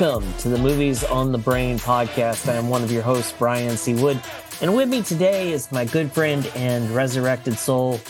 Welcome to the Movies on the Brain podcast. I am one of your hosts, Brian C. Wood. And with me today is my good friend and resurrected soul,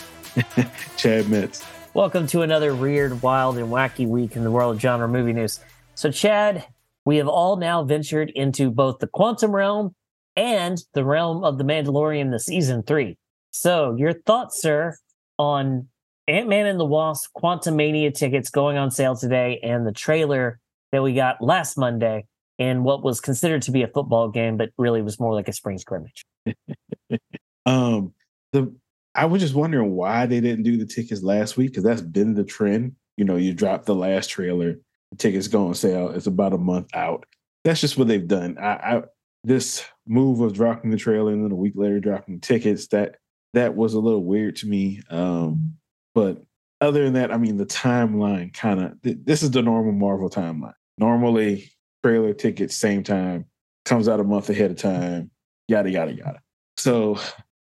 Chad Metz. Welcome to another weird, wild, and wacky week in the world of genre movie news. So, Chad, we have all now ventured into both the quantum realm and the realm of the Mandalorian, the season three. So, your thoughts, sir, on Ant Man and the Wasp Quantumania tickets going on sale today and the trailer that we got last Monday in what was considered to be a football game, but really was more like a spring scrimmage. um, the I was just wondering why they didn't do the tickets last week because that's been the trend. You know, you drop the last trailer, the tickets go on sale. It's about a month out. That's just what they've done. I, I this move of dropping the trailer and then a week later dropping tickets that that was a little weird to me. Um, but other than that, I mean, the timeline kind of th- this is the normal Marvel timeline. Normally, trailer tickets same time comes out a month ahead of time. Yada yada yada. So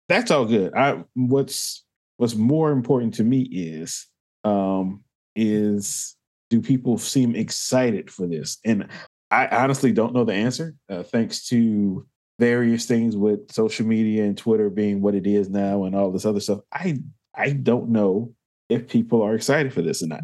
that's all good. I what's what's more important to me is um is do people seem excited for this? And I honestly don't know the answer. Uh, thanks to various things with social media and Twitter being what it is now and all this other stuff. I I don't know if people are excited for this or not.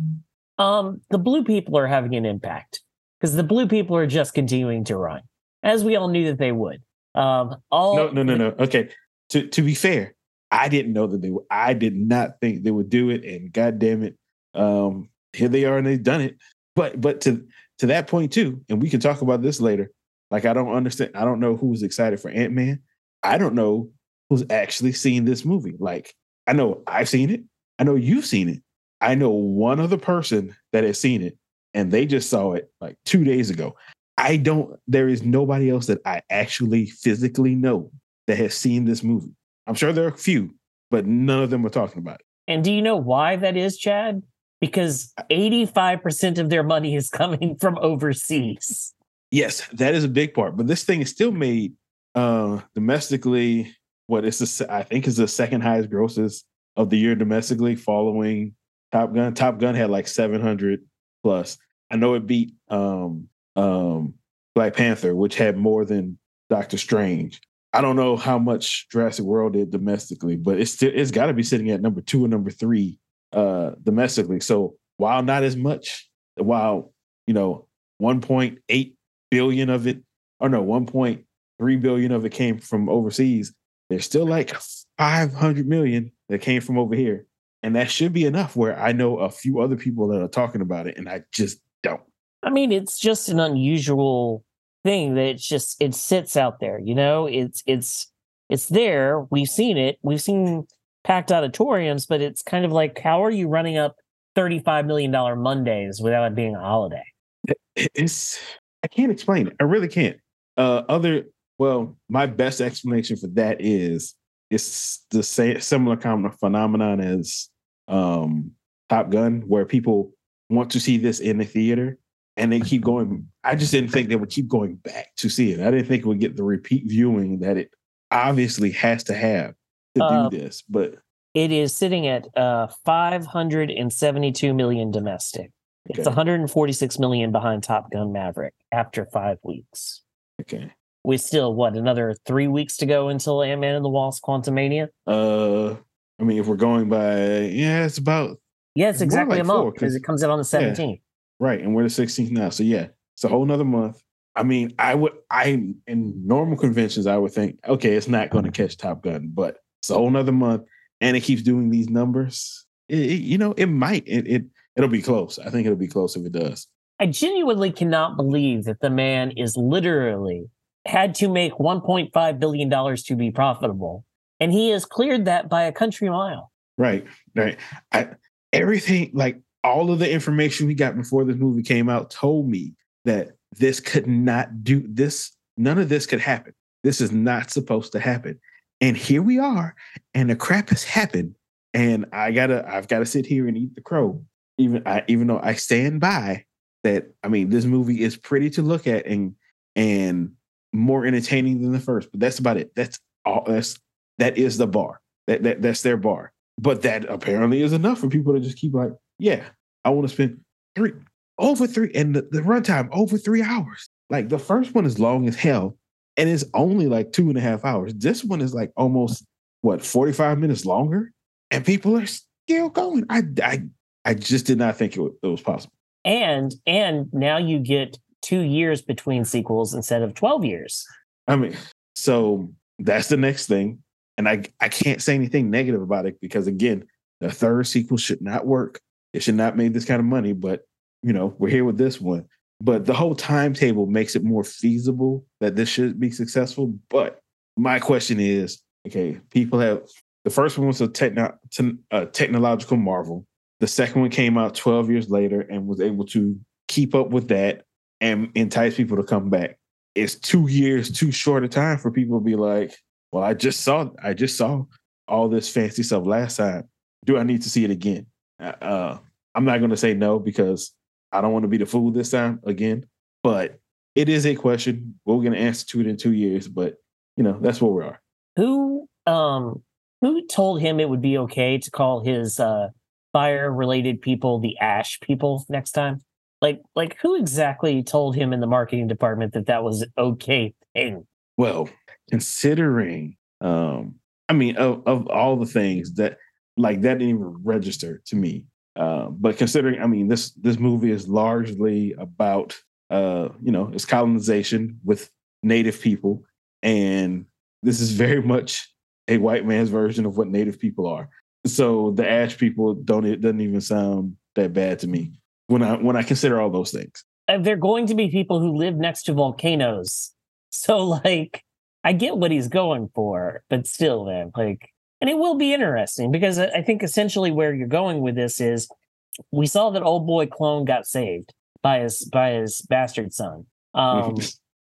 Um, the blue people are having an impact because the blue people are just continuing to run, as we all knew that they would. Um, all no, no, no, no. Okay, to to be fair, I didn't know that they would. I did not think they would do it, and God damn it, um, here they are, and they've done it. But but to to that point too, and we can talk about this later. Like I don't understand. I don't know who's excited for Ant Man. I don't know who's actually seen this movie. Like I know I've seen it. I know you've seen it. I know one other person that has seen it, and they just saw it like two days ago. I don't, there is nobody else that I actually physically know that has seen this movie. I'm sure there are a few, but none of them are talking about it. And do you know why that is, Chad? Because 85% of their money is coming from overseas. Yes, that is a big part. But this thing is still made uh domestically. What is this? I think is the second highest grosses of the year domestically, following Top Gun. Top Gun had like 700 plus. I know it beat um, um, Black Panther, which had more than Doctor Strange. I don't know how much Jurassic World did domestically, but it's still it's got to be sitting at number two and number three uh, domestically. So while not as much, while you know 1.8 billion of it, or no 1.3 billion of it came from overseas, there's still like 500 million that came from over here. And that should be enough where I know a few other people that are talking about it and I just don't. I mean, it's just an unusual thing that it's just it sits out there, you know? It's it's it's there. We've seen it. We've seen packed auditoriums, but it's kind of like how are you running up $35 million Mondays without it being a holiday? It's I can't explain it. I really can't. Uh other well, my best explanation for that is it's the same similar kind of phenomenon as um, Top Gun, where people want to see this in the theater and they keep going. I just didn't think they would keep going back to see it. I didn't think it would get the repeat viewing that it obviously has to have to uh, do this. But it is sitting at uh, 572 million domestic. Okay. It's 146 million behind Top Gun Maverick after five weeks. Okay we still what another three weeks to go until Ant Man and the Wasp: Quantumania. Uh, I mean, if we're going by, yeah, it's about yeah, it's exactly like a month because it comes out on the seventeenth. Yeah, right, and we're the sixteenth now, so yeah, it's a whole another month. I mean, I would, I in normal conventions, I would think, okay, it's not going to catch Top Gun, but it's a whole another month, and it keeps doing these numbers. It, it, you know, it might, it, it, it'll be close. I think it'll be close if it does. I genuinely cannot believe that the man is literally had to make $1.5 billion to be profitable. And he has cleared that by a country mile. Right, right. I, everything, like all of the information we got before this movie came out, told me that this could not do this. None of this could happen. This is not supposed to happen. And here we are, and the crap has happened. And I gotta, I've got to sit here and eat the crow. Even I, even though I stand by that. I mean, this movie is pretty to look at, and and more entertaining than the first, but that's about it. That's all. That's that is the bar. That, that that's their bar. But that apparently is enough for people to just keep like, yeah, I want to spend three over three, and the, the runtime over three hours. Like the first one is long as hell, and it's only like two and a half hours. This one is like almost what forty five minutes longer, and people are still going. I I I just did not think it, was, it was possible. And and now you get two years between sequels instead of twelve years. I mean, so that's the next thing, and I I can't say anything negative about it because again, the third sequel should not work. It should not make this kind of money, but you know we're here with this one. But the whole timetable makes it more feasible that this should be successful. But my question is, okay, people have the first one was a, techno, a technological marvel. The second one came out 12 years later and was able to keep up with that and entice people to come back. It's two years too short a time for people to be like, well, I just saw, I just saw all this fancy stuff last time. Do I need to see it again? Uh, uh I'm not going to say no because I don't want to be the fool this time again. But it is a question. We're going to answer to it in two years, but you know that's where we are. Who um who told him it would be okay to call his uh fire related people the ash people next time like like who exactly told him in the marketing department that that was okay thing well considering um i mean of, of all the things that like that didn't even register to me uh, but considering i mean this this movie is largely about uh you know it's colonization with native people and this is very much a white man's version of what native people are so the ash people don't it doesn't even sound that bad to me when I when I consider all those things. They're going to be people who live next to volcanoes. So like I get what he's going for, but still man, like and it will be interesting because I think essentially where you're going with this is we saw that old boy clone got saved by his by his bastard son. Um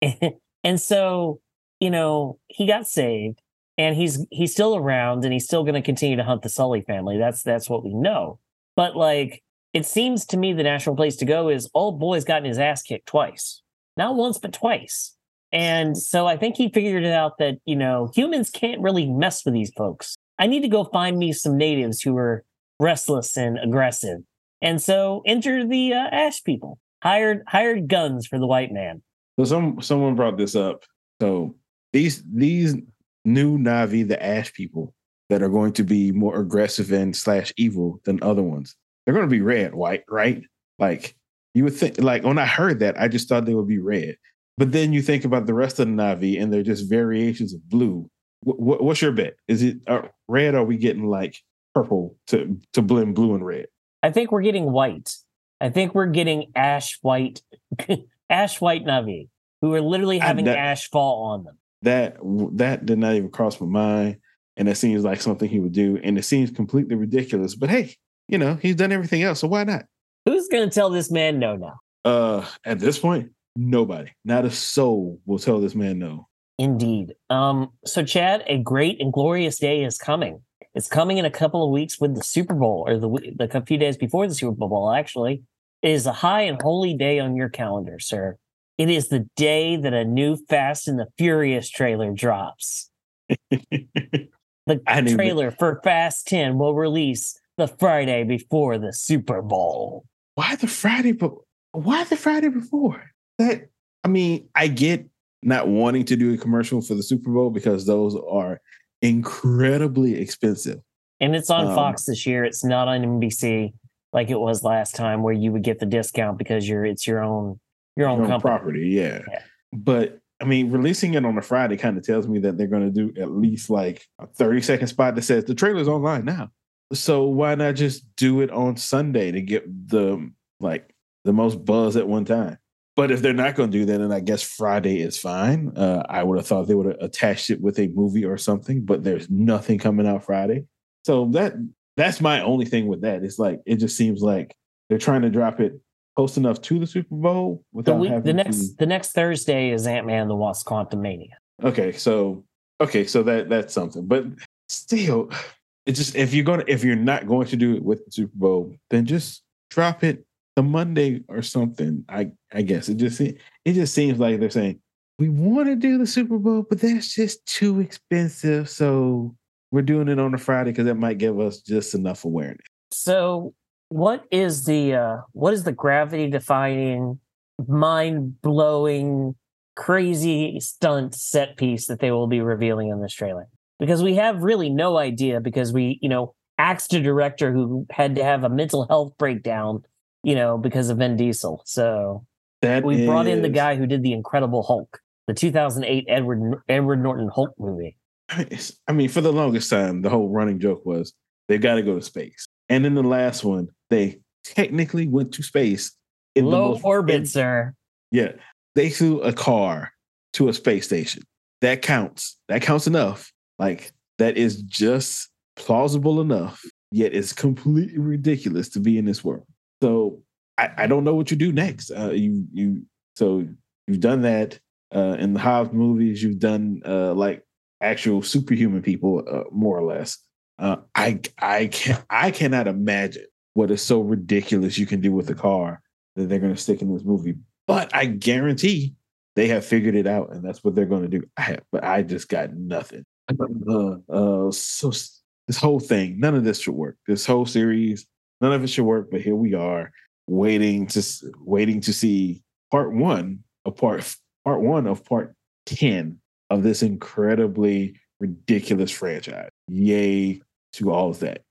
and so, you know, he got saved and he's he's still around and he's still going to continue to hunt the Sully family. That's that's what we know. But like it seems to me the natural place to go is old boy's gotten his ass kicked twice. Not once but twice. And so I think he figured it out that, you know, humans can't really mess with these folks. I need to go find me some natives who are restless and aggressive. And so enter the uh, ash people. Hired hired guns for the white man. So some someone brought this up. So these these new Na'vi, the Ash people, that are going to be more aggressive and slash evil than other ones. They're going to be red, white, right? Like you would think. Like when I heard that, I just thought they would be red. But then you think about the rest of the Na'vi, and they're just variations of blue. W- what's your bet? Is it uh, red? Or are we getting like purple to to blend blue and red? I think we're getting white. I think we're getting ash white, ash white Na'vi who are literally having that, ash fall on them that that did not even cross my mind and it seems like something he would do and it seems completely ridiculous but hey you know he's done everything else so why not who's going to tell this man no now uh at this point nobody not a soul will tell this man no indeed um so chad a great and glorious day is coming it's coming in a couple of weeks with the super bowl or the, the a few days before the super bowl actually it is a high and holy day on your calendar sir it is the day that a new Fast and the Furious trailer drops. the trailer for Fast 10 will release the Friday before the Super Bowl. Why the Friday? But why the Friday before? That I mean, I get not wanting to do a commercial for the Super Bowl because those are incredibly expensive. And it's on um, Fox this year. It's not on NBC like it was last time, where you would get the discount because you're it's your own your own, your own property. Yeah. yeah. But I mean, releasing it on a Friday kind of tells me that they're going to do at least like a 30 second spot that says the trailer's online now. So why not just do it on Sunday to get the like the most buzz at one time? But if they're not going to do that, then I guess Friday is fine. Uh, I would have thought they would have attached it with a movie or something, but there's nothing coming out Friday. So that that's my only thing with that. It's like it just seems like they're trying to drop it close enough to the Super Bowl without the, week, the next to... the next Thursday is Ant Man the Wasp Quantumania. Okay, so okay, so that that's something, but still, it's just if you're gonna if you're not going to do it with the Super Bowl, then just drop it the Monday or something. I I guess it just it just seems like they're saying we want to do the Super Bowl, but that's just too expensive, so we're doing it on a Friday because that might give us just enough awareness. So what is the uh, what is the gravity defying, mind blowing, crazy stunt set piece that they will be revealing in this trailer? Because we have really no idea because we, you know, axed a director who had to have a mental health breakdown, you know, because of Vin Diesel. So That we brought in the guy who did the Incredible Hulk, the 2008 Edward Edward Norton Hulk movie. I mean, for the longest time, the whole running joke was they've got to go to space. And in the last one, they technically went to space in the Low most- orbit, in- sir. yeah, they flew a car to a space station. That counts. That counts enough. Like that is just plausible enough. Yet it's completely ridiculous to be in this world. So I, I don't know what you do next. Uh, you you so you've done that uh, in the Hobbs movies. You've done uh, like actual superhuman people, uh, more or less. Uh, I I can I cannot imagine what is so ridiculous you can do with a car that they're going to stick in this movie. But I guarantee they have figured it out, and that's what they're going to do. I have, but I just got nothing. Uh, so this whole thing, none of this should work. This whole series, none of it should work. But here we are, waiting to waiting to see part one of part part one of part ten of this incredibly ridiculous franchise. Yay to all of that.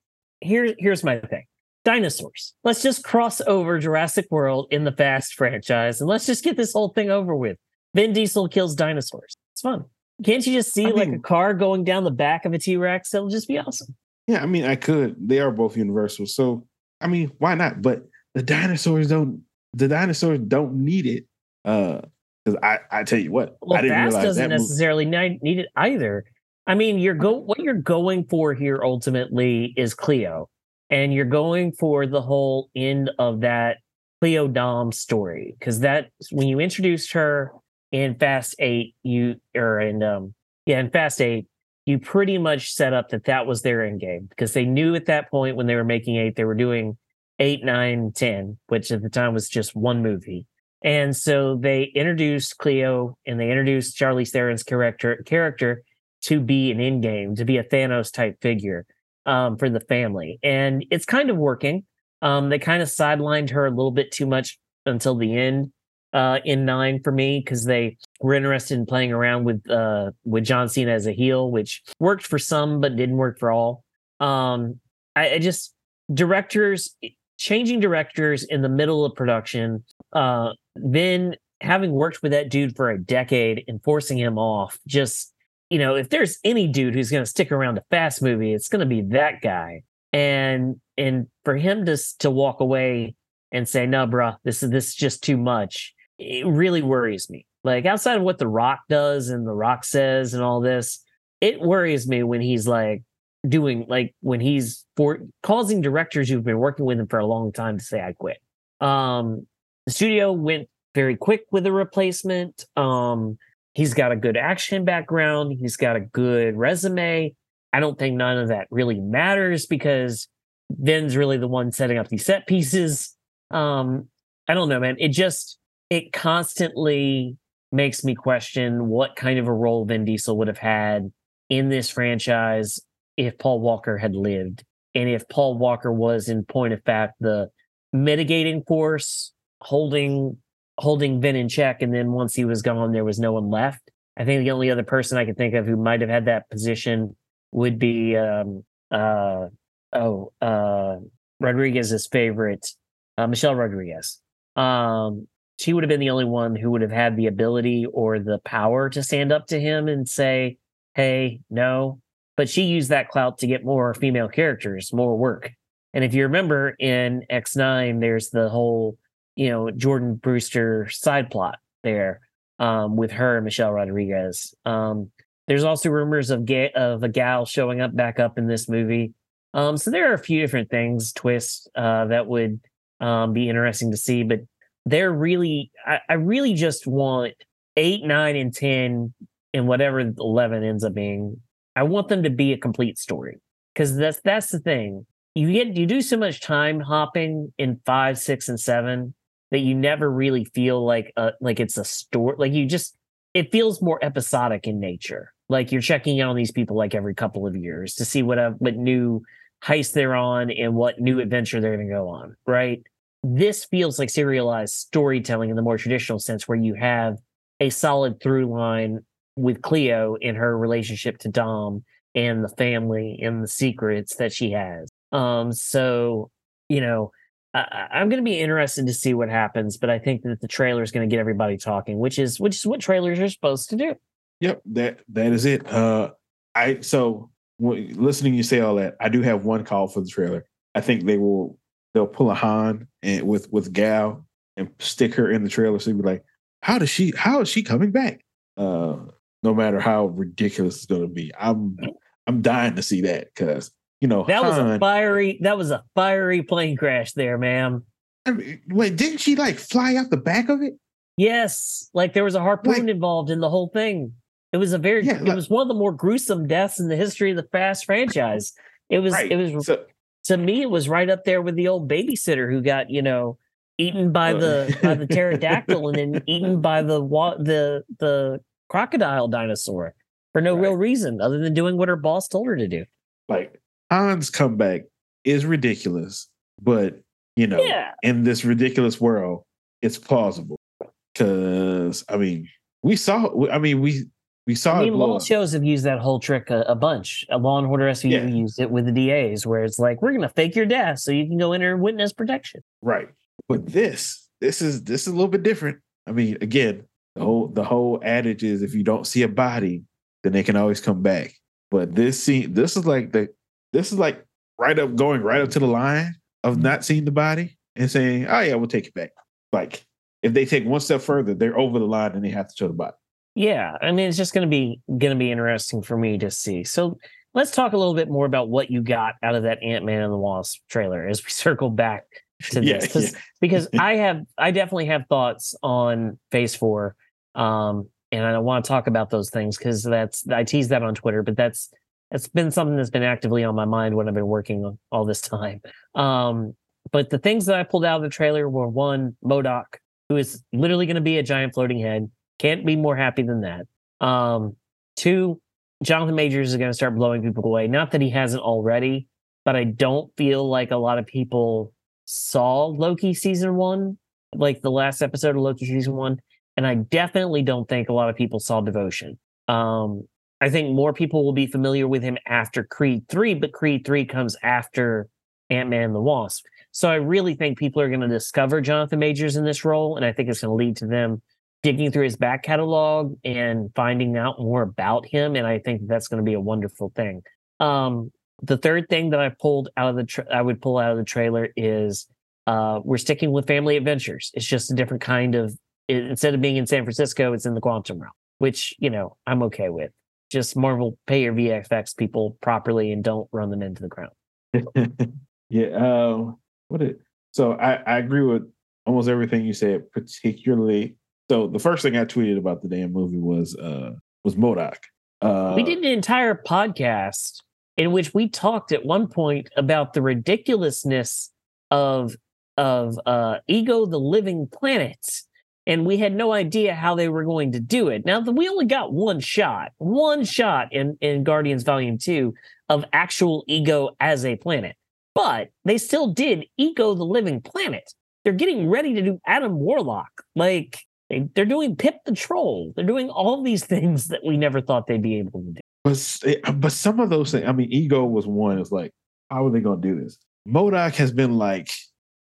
Here, here's my thing. Dinosaurs. Let's just cross over Jurassic World in the Fast franchise and let's just get this whole thing over with. Vin Diesel kills dinosaurs. It's fun. Can't you just see I like a car going down the back of a T Rex? It'll just be awesome. Yeah, I mean, I could. They are both universal, so I mean, why not? But the dinosaurs don't. The dinosaurs don't need it. Uh, because I, I tell you what, Well, I didn't Fast realize doesn't movie- necessarily need it either. I mean, you're go what you're going for here ultimately is Cleo, and you're going for the whole end of that Cleo Dom story because that when you introduced her in Fast Eight, you or in um yeah in Fast Eight, you pretty much set up that that was their end game because they knew at that point when they were making eight, they were doing eight, nine, ten, which at the time was just one movie. And so they introduced Cleo and they introduced Charlize Theron's character character to be an end game, to be a Thanos type figure um, for the family. And it's kind of working. Um, they kind of sidelined her a little bit too much until the end uh, in nine for me because they were interested in playing around with uh, with John Cena as a heel, which worked for some but didn't work for all. Um, I, I just directors changing directors in the middle of production uh then having worked with that dude for a decade and forcing him off just you know if there's any dude who's going to stick around a fast movie it's going to be that guy and and for him to to walk away and say no bruh this is this is just too much it really worries me like outside of what the rock does and the rock says and all this it worries me when he's like doing like when he's for causing directors who've been working with him for a long time to say I quit. Um the studio went very quick with a replacement. Um he's got a good action background, he's got a good resume. I don't think none of that really matters because Vin's really the one setting up these set pieces. Um I don't know man, it just it constantly makes me question what kind of a role Vin Diesel would have had in this franchise if Paul Walker had lived and if Paul Walker was in point of fact the mitigating force holding holding Vin in check and then once he was gone there was no one left. I think the only other person I could think of who might have had that position would be um uh oh uh Rodriguez's favorite uh, Michelle Rodriguez. Um she would have been the only one who would have had the ability or the power to stand up to him and say, "Hey, no, but she used that clout to get more female characters, more work. And if you remember in F9, there's the whole, you know, Jordana Brewster side plot there um, with her and Michelle Rodriguez. Um, there's also rumors of ga- of a gal showing up back up in this movie. Um, so there are a few different things, twists uh, that would um, be interesting to see. But they're really, I, I really just want eight, nine, and ten, and whatever eleven ends up being I want them to be a complete story because that's that's the thing. You get you do so much time hopping in five, six, and seven that you never really feel like a like it's a story. Like you just it feels more episodic in nature. Like you're checking in on these people like every couple of years to see what uh, what new heist they're on and what new adventure they're going to go on, right? This feels like serialized storytelling in the more traditional sense, where you have a solid through line with Cleo in her relationship to Dom and the family and the secrets that she has. Um, so you know, I, I'm going to be interested to see what happens, but I think that the trailer is going to get everybody talking, which is which is what trailers are supposed to do. Yep, that that is it. Uh, I so listening you say all that, I do have one call for the trailer. I think they will they'll pull a Han and with with Gal and stick her in the trailer. So you'd be like, how does she? How is she coming back? Uh, no matter how ridiculous it's going to be, I'm I'm dying to see that because you know that Han, was a fiery that was a fiery plane crash there, ma'am. I mean, wait, didn't she like fly out the back of it? Yes, like there was a harpoon like, involved in the whole thing. It was a very yeah, like, it was one of the more gruesome deaths in the history of the Fast franchise. It was right. it was so, to me it was right up there with the old babysitter who got, you know, eaten by uh, the by the pterodactyl and then eaten by the the the crocodile dinosaur for no right. real reason other than doing what her boss told her to do. Like Han's comeback is ridiculous, but you know, yeah. in this ridiculous world, it's plausible. Cause I mean, we saw. I mean, we we saw. I mean, law shows have used that whole trick a, a bunch. A Law and Order SVU yeah. used it with the DAs, where it's like we're going to fake your death so you can go enter witness protection. Right, but this this is this is a little bit different. I mean, again, the whole the whole adage is if you don't see a body, then they can always come back. But this scene, this is like the this is like right up going right up to the line of not seeing the body and saying, "Oh yeah, we'll take it back." Like if they take one step further, they're over the line and they have to show the body. Yeah, I mean it's just going to be going to be interesting for me to see. So let's talk a little bit more about what you got out of that Ant Man and the Wasp trailer as we circle back to this yeah, yeah. because I have I definitely have thoughts on Phase Four, um, and I want to talk about those things because that's I teased that on Twitter, but that's it's been something that's been actively on my mind when I've been working all this time. Um, but the things that I pulled out of the trailer were one, MODOK, who is literally going to be a giant floating head. Can't be more happy than that. Um, two, Jonathan Majors is going to start blowing people away. Not that he hasn't already, but I don't feel like a lot of people saw Loki season one, like the last episode of Loki season one. And I definitely don't think a lot of people saw Devotion. Um, I think more people will be familiar with him after Creed 3, but Creed 3 comes after Ant Man and the Wasp. So I really think people are going to discover Jonathan Majors in this role. And I think it's going to lead to them digging through his back catalog and finding out more about him. And I think that's going to be a wonderful thing. Um, the third thing that I pulled out of the, tra- I would pull out of the trailer is uh, we're sticking with family adventures. It's just a different kind of, it, instead of being in San Francisco, it's in the quantum realm, which, you know, I'm okay with just Marvel pay your VFX people properly and don't run them into the ground. yeah. Um, what it? So I, I agree with almost everything you said, particularly. So the first thing I tweeted about the damn movie was uh was MODOK. Uh, we did an entire podcast in which we talked at one point about the ridiculousness of of uh Ego the Living Planet and we had no idea how they were going to do it. Now, we only got one shot, one shot in, in Guardians Volume 2 of actual Ego as a planet, but they still did Ego the Living Planet. They're getting ready to do Adam Warlock. Like, they, they're doing Pip the Troll. They're doing all these things that we never thought they'd be able to do. But, eh, but some of those things, I mean, Ego was one. It's like, how are they going to do this? MODOK has been like,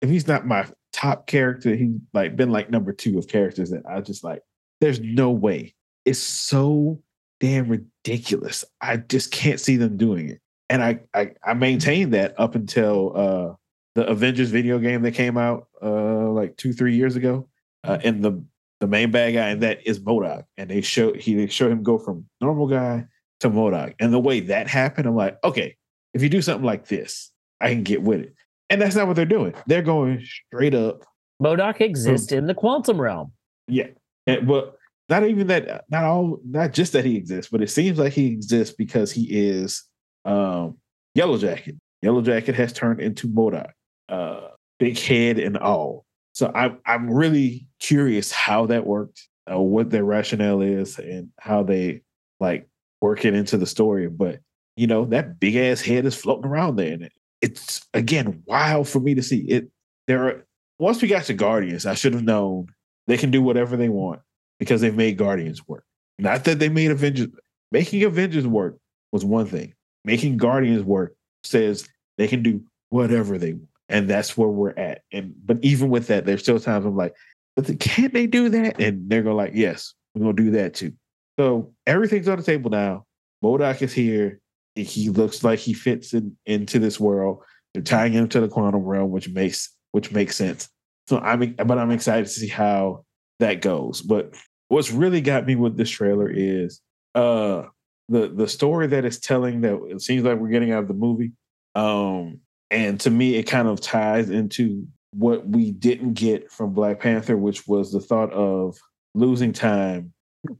if he's not my top character. he's like been like number two of characters that I just like. There's no way. It's so damn ridiculous. I just can't see them doing it. And I I, I maintained that up until uh the Avengers video game that came out uh like two three years ago. Uh, and the the main bad guy and that is MODOK. And they show he they show him go from normal guy to MODOK. And the way that happened, I'm like, okay, if you do something like this, I can get with it. And that's not what they're doing. They're going straight up. MODOK exists from, in the quantum realm. Yeah. And, but not even that, not all, not just that he exists, but it seems like he exists because he is um, Yellow Jacket. Yellow Jacket has turned into MODOK, uh, big head and all. So I'm I'm really curious how that worked, uh, what their rationale is, and how they like work it into the story. But you know that big ass head is floating around there, and it's again wild for me to see it. There are once we got to Guardians, I should have known they can do whatever they want because they've made Guardians work. Not that they made Avengers. Making Avengers work was one thing. Making Guardians work says they can do whatever they want, and that's where we're at. And but even with that, there's still times I'm like, but can't they do that? And they're going like, yes, we're gonna do that too. So everything's on the table now. MODOK is here. He looks like he fits in, into this world. They're tying him to the quantum realm, which makes which makes sense. So I'm but I'm excited to see how that goes. But what's really got me with this trailer is uh the the story that it's telling that it seems like we're getting out of the movie. Um and to me it kind of ties into what we didn't get from Black Panther, which was the thought of losing time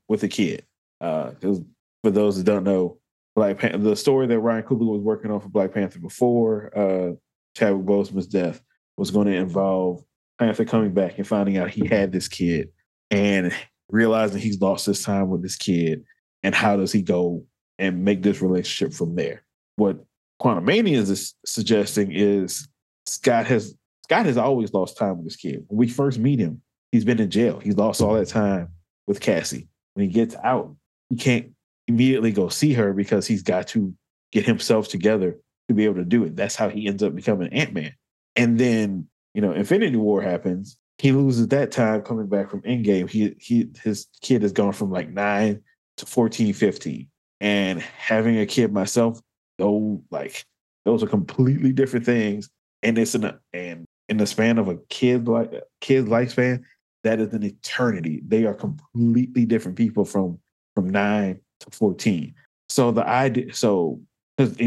with a kid. Because uh, for those that don't know, Black Panther, the story that Ryan Coogler was working on for Black Panther before uh, Chadwick Boseman's death was going to involve Panther coming back and finding out he had this kid and realizing he's lost his time with this kid and how does he go and make this relationship from there. What Quantumania is suggesting is Scott has Scott has always lost time with this kid. When we first meet him, he's been in jail. He's lost all that time with Cassie. When he gets out, he can't immediately go see her because he's got to get himself together to be able to do it. That's how he ends up becoming Ant Man. And then, you know, Infinity War happens. He loses that time coming back from Endgame. He he his kid has gone from like nine to 14, 15. And having a kid myself, though, like those are completely different things. And it's in a and in the span of a kid like kid's lifespan, that is an eternity. They are completely different people from from nine to 14. So the idea, so because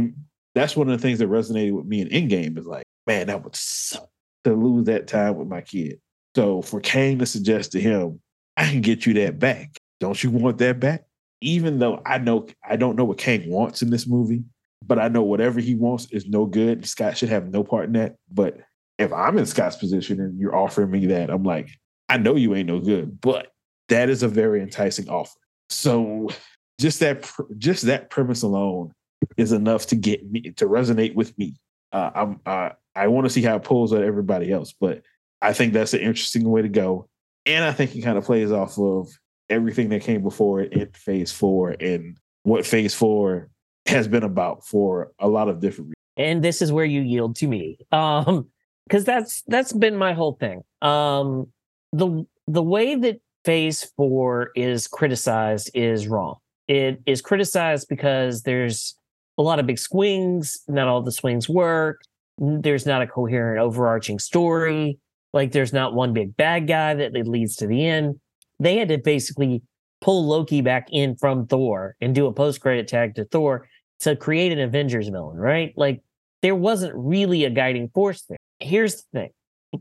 that's one of the things that resonated with me in Endgame is like, man, that would suck to lose that time with my kid. So for Kang to suggest to him, I can get you that back. Don't you want that back? Even though I know I don't know what Kang wants in this movie, but I know whatever he wants is no good. Scott should have no part in that. But if I'm in Scott's position and you're offering me that, I'm like, I know you ain't no good, but that is a very enticing offer. So just that just that premise alone is enough to get me to resonate with me. Uh, I'm uh, I want to see how it pulls at everybody else, but I think that's an interesting way to go, and I think it kind of plays off of everything that came before it in Phase Four and what Phase Four has been about for a lot of different. reasons. And this is where you yield to me, um, because that's that's been my whole thing. Um, the the way that Phase Four is criticized is wrong it is criticized because there's a lot of big swings. Not all the swings work. There's not a coherent overarching story. Like there's not one big bad guy that leads to the end. They had to basically pull Loki back in from Thor and do a post credit tag to Thor to create an Avengers villain, right? Like there wasn't really a guiding force there. Here's the thing: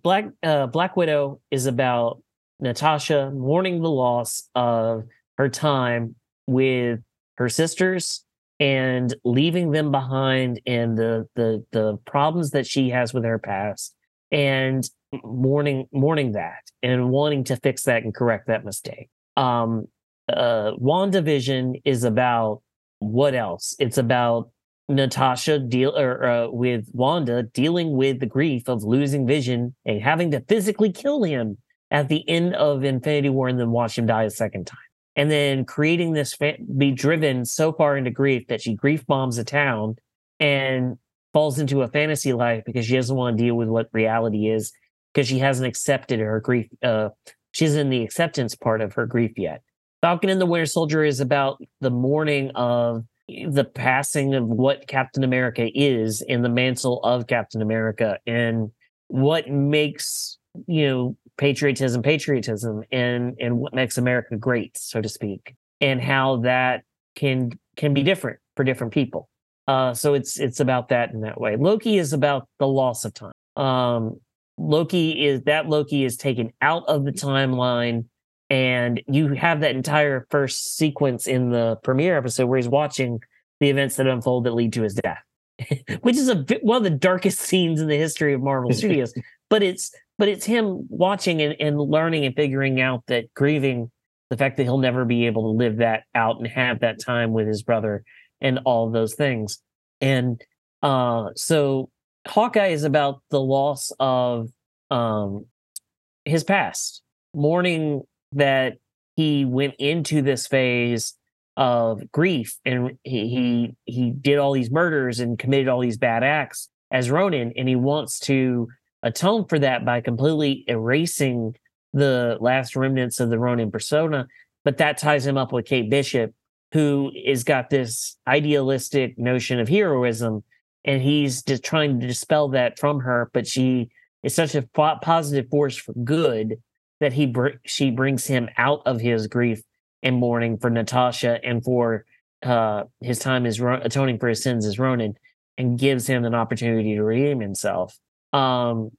Black uh, Black Widow is about Natasha mourning the loss of her time with her sisters and leaving them behind and the the the problems that she has with her past and mourning mourning that and wanting to fix that and correct that mistake. Um uh WandaVision is about what else? It's about Natasha deal or uh, with Wanda dealing with the grief of losing Vision and having to physically kill him at the end of Infinity War and then watch him die a second time and then creating this fa- be driven so far into grief that she grief bombs a town and falls into a fantasy life because she doesn't want to deal with what reality is because she hasn't accepted her grief uh she's in the acceptance part of her grief yet falcon and the winter soldier is about the mourning of the passing of what captain america is in the mantle of captain america and what makes you know patriotism, patriotism, and and what makes America great, so to speak, and how that can can be different for different people. Uh, so it's it's about that in that way. Loki is about the loss of time. Um, Loki is that Loki is taken out of the timeline, and you have that entire first sequence in the premiere episode where he's watching the events that unfold that lead to his death, which is a one of the darkest scenes in the history of Marvel Studios. But it's but it's him watching and, and learning and figuring out that grieving the fact that he'll never be able to live that out and have that time with his brother and all those things and uh so Hawkeye is about the loss of um, his past, mourning that he went into this phase of grief and he, he he did all these murders and committed all these bad acts as Ronin, and he wants to atone for that by completely erasing the last remnants of the Ronin persona. But that ties him up with Kate Bishop, who is got this idealistic notion of heroism, and he's just trying to dispel that from her. But she is such a positive force for good that he br- she brings him out of his grief and mourning for Natasha and for uh, his time as ro- atoning for his sins as Ronin, and gives him an opportunity to redeem himself. Um,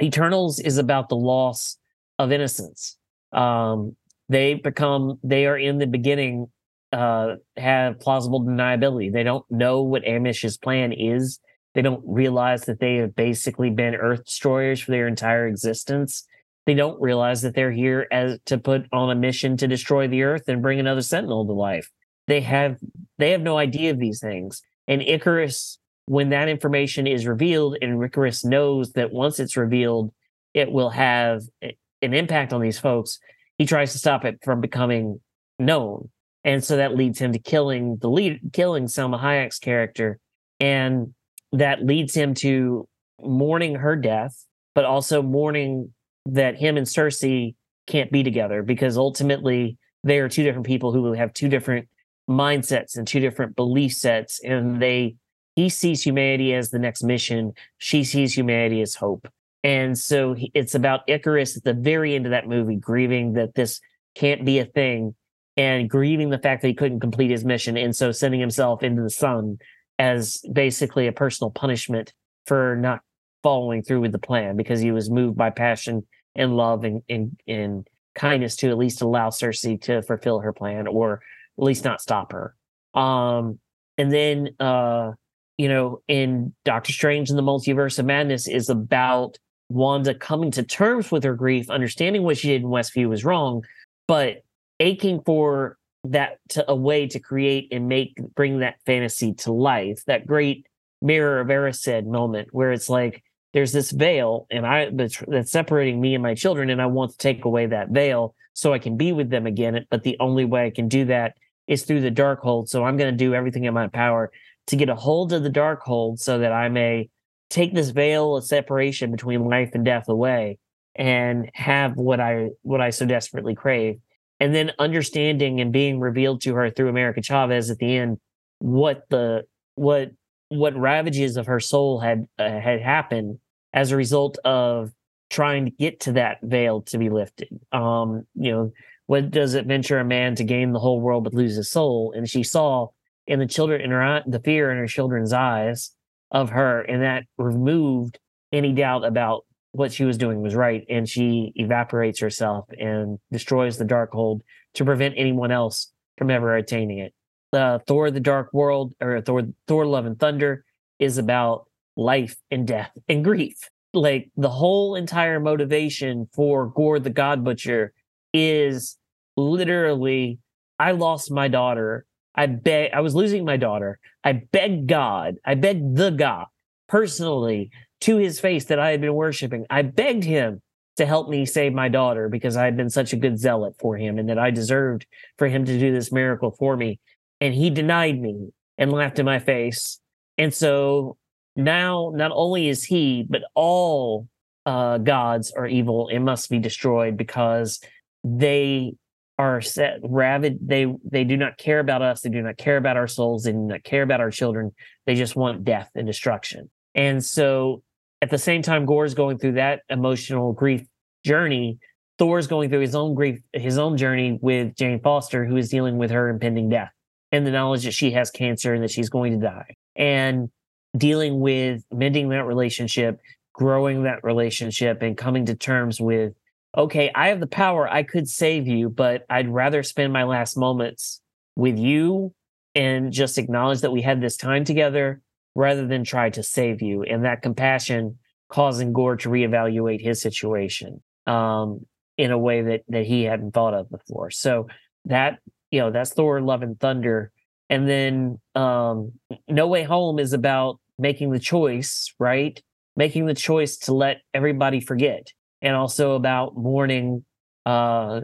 Eternals is about the loss of innocence. Um, they become they are in the beginning uh, have plausible deniability. They don't know what Arishem's plan is. They don't realize that they have basically been Earth destroyers for their entire existence. They don't realize that they're here as to put on a mission to destroy the Earth and bring another Sentinel to life. They have they have no idea of these things. And Ikaris, when that information is revealed, and Ikaris knows that once it's revealed, it will have an impact on these folks. He tries to stop it from becoming known and so that leads him to killing the lead, killing Salma Hayek's character, and that leads him to mourning her death, but also mourning that him and Sersi can't be together because ultimately they are two different people who have two different mindsets and two different belief sets, and they he sees humanity as the next mission, she sees humanity as hope. And so it's about Ikaris at the very end of that movie grieving that this can't be a thing and grieving the fact that he couldn't complete his mission. And so sending himself into the sun as basically a personal punishment for not following through with the plan because he was moved by passion and love and, and, and kindness to at least allow Sersi to fulfill her plan or at least not stop her. Um, and then, uh, you know, in Doctor Strange and the Multiverse of Madness is about Wanda coming to terms with her grief, understanding what she did in Westview was wrong, but aching for that to a way to create and make bring that fantasy to life that great mirror of Erised moment where it's like there's this veil and i that's, separating me and my children and i want to take away that veil so i can be with them again but the only way i can do that is through the Darkhold. so i'm going to do everything in my power to get a hold of the Darkhold so that i may take this veil of separation between life and death away and have what i what i so desperately crave and then understanding and being revealed to her through America Chavez at the end what the what what ravages of her soul had uh, had happened as a result of trying to get to that veil to be lifted. Um, you know, what does it venture a man to gain the whole world but lose his soul? And she saw in the children in her the fear in her children's eyes of her, and that removed any doubt about what she was doing was right and she evaporates herself and destroys the Darkhold to prevent anyone else from ever attaining it uh, thor the dark world or thor thor love and thunder is about life and death and grief like the whole entire motivation for Gorr the god butcher is literally i lost my daughter i beg i was losing my daughter i begged god i begged the god personally to his face that I had been worshiping. I begged him to help me save my daughter because I had been such a good zealot for him and that I deserved for him to do this miracle for me. And he denied me and laughed in my face. And so now, not only is he, but all uh, gods are evil and must be destroyed because they are set rabid. They they do not care about us. They do not care about our souls. They do not care about our children. They just want death and destruction. And so at the same time, Gorr's going through that emotional grief journey. Thor's going through his own grief, his own journey with Jane Foster, who is dealing with her impending death and the knowledge that she has cancer and that she's going to die, and dealing with mending that relationship, growing that relationship, and coming to terms with, okay, I have the power, I could save you, but I'd rather spend my last moments with you and just acknowledge that we had this time together rather than try to save you. And that compassion causing Gorr to reevaluate his situation um, in a way that that he hadn't thought of before. So that you know that's Thor: Love and Thunder, and then um, No Way Home is about making the choice, right? making the choice to let everybody forget, and also about mourning uh,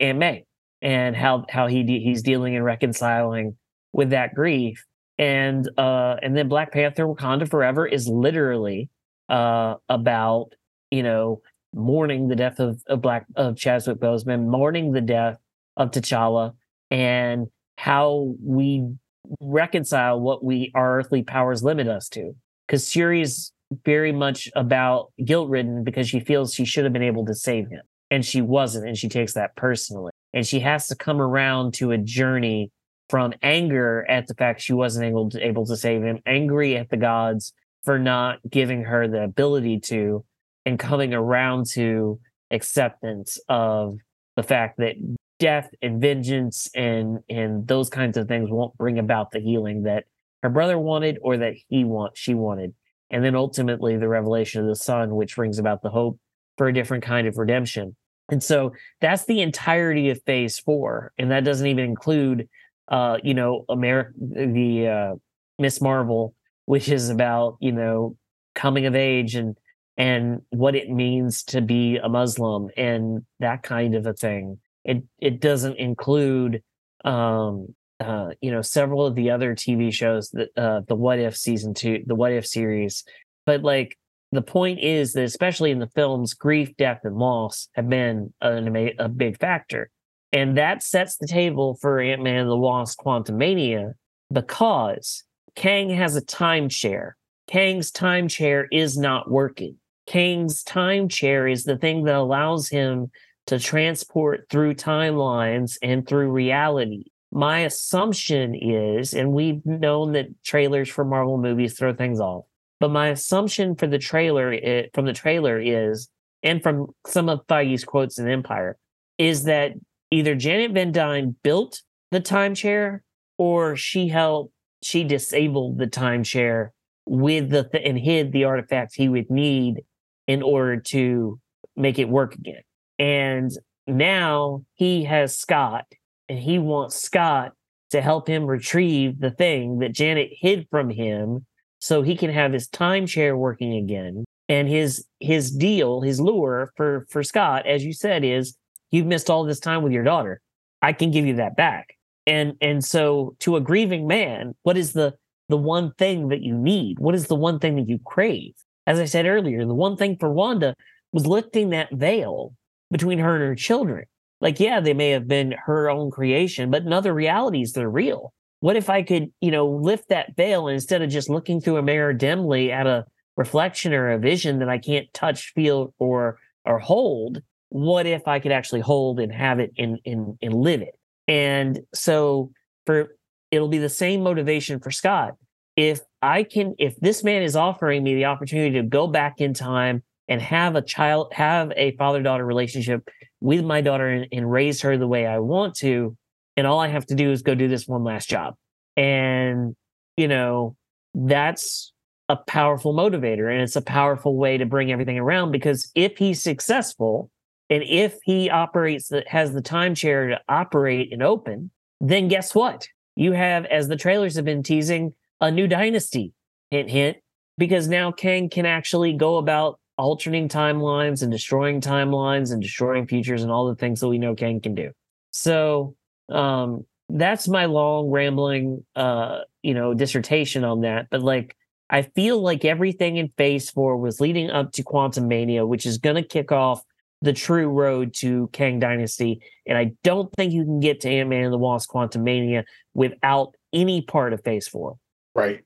Aunt May and how how he de- he's dealing and reconciling with that grief. And uh, and then Black Panther: Wakanda Forever is literally uh, about you know mourning the death of, of Black of Chadwick Boseman, mourning the death of T'Challa, and how we reconcile what we our earthly powers limit us to. Because Shuri's very much about guilt ridden because she feels she should have been able to save him and she wasn't, and she takes that personally. And she has to come around to a journey from anger at the fact she wasn't able to able to save him, angry at the gods for not giving her the ability to, and coming around to acceptance of the fact that death and vengeance and and those kinds of things won't bring about the healing that her brother wanted or that he want she wanted. And then ultimately the revelation of the son which brings about the hope for a different kind of redemption. And so that's the entirety of phase four. And that doesn't even include uh you know america the uh miss marvel which is about you know coming of age and and what it means to be a muslim and that kind of a thing it it doesn't include um uh you know several of the other tv shows that uh the what if season two the what if series. But like the point is that especially in the films grief death and loss have been an, a big factor. And that sets the table for ant-man and the wasp quantumania because kang has a time timeshare. Kang's time chair is not working. Kang's time chair is the thing that allows him to transport through timelines and through reality. My assumption is, and we've known that trailers for Marvel movies throw things off, but my assumption for the trailer it, from the trailer is, and from some of Feige's quotes in Empire, is that either Janet Van Dyne built the time chair or she helped, she disabled the time chair with the th- and hid the artifacts he would need in order to make it work again. And now he has Scott, and he wants Scott to help him retrieve the thing that Janet hid from him so he can have his time chair working again. And his his deal, his lure for for Scott, as you said, is you've missed all this time with your daughter. I can give you that back. And and so to a grieving man, what is the the one thing that you need? What is the one thing that you crave? As I said earlier, the one thing for Wanda was lifting that veil between her and her children. Like, yeah, they may have been her own creation, but in other realities, they're real. What if I could, you know, lift that veil and instead of just looking through a mirror dimly at a reflection or a vision that I can't touch, feel, or or hold? What if I could actually hold and have it and and, and live it? And so for it'll be the same motivation for Scott. If I can, if this man is offering me the opportunity to go back in time and have a child, have a father daughter relationship with my daughter and, and, raise her the way I want to. And all I have to do is go do this one last job. And, you know, that's a powerful motivator and it's a powerful way to bring everything around because if he's successful and if he operates that has the time timeshare to operate and open, then guess what? You have, as the trailers have been teasing, a new dynasty. Hint, hint. Because now Kang can actually go about alternating timelines and destroying timelines and destroying futures and all the things that we know Kang can do. So um, that's my long rambling, uh, you know, dissertation on that. But like, I feel like everything in Phase Four was leading up to Quantumania, which is going to kick off the true road to Kang Dynasty. And I don't think you can get to Ant Man and the Wasp Quantumania without any part of Phase Four. Right.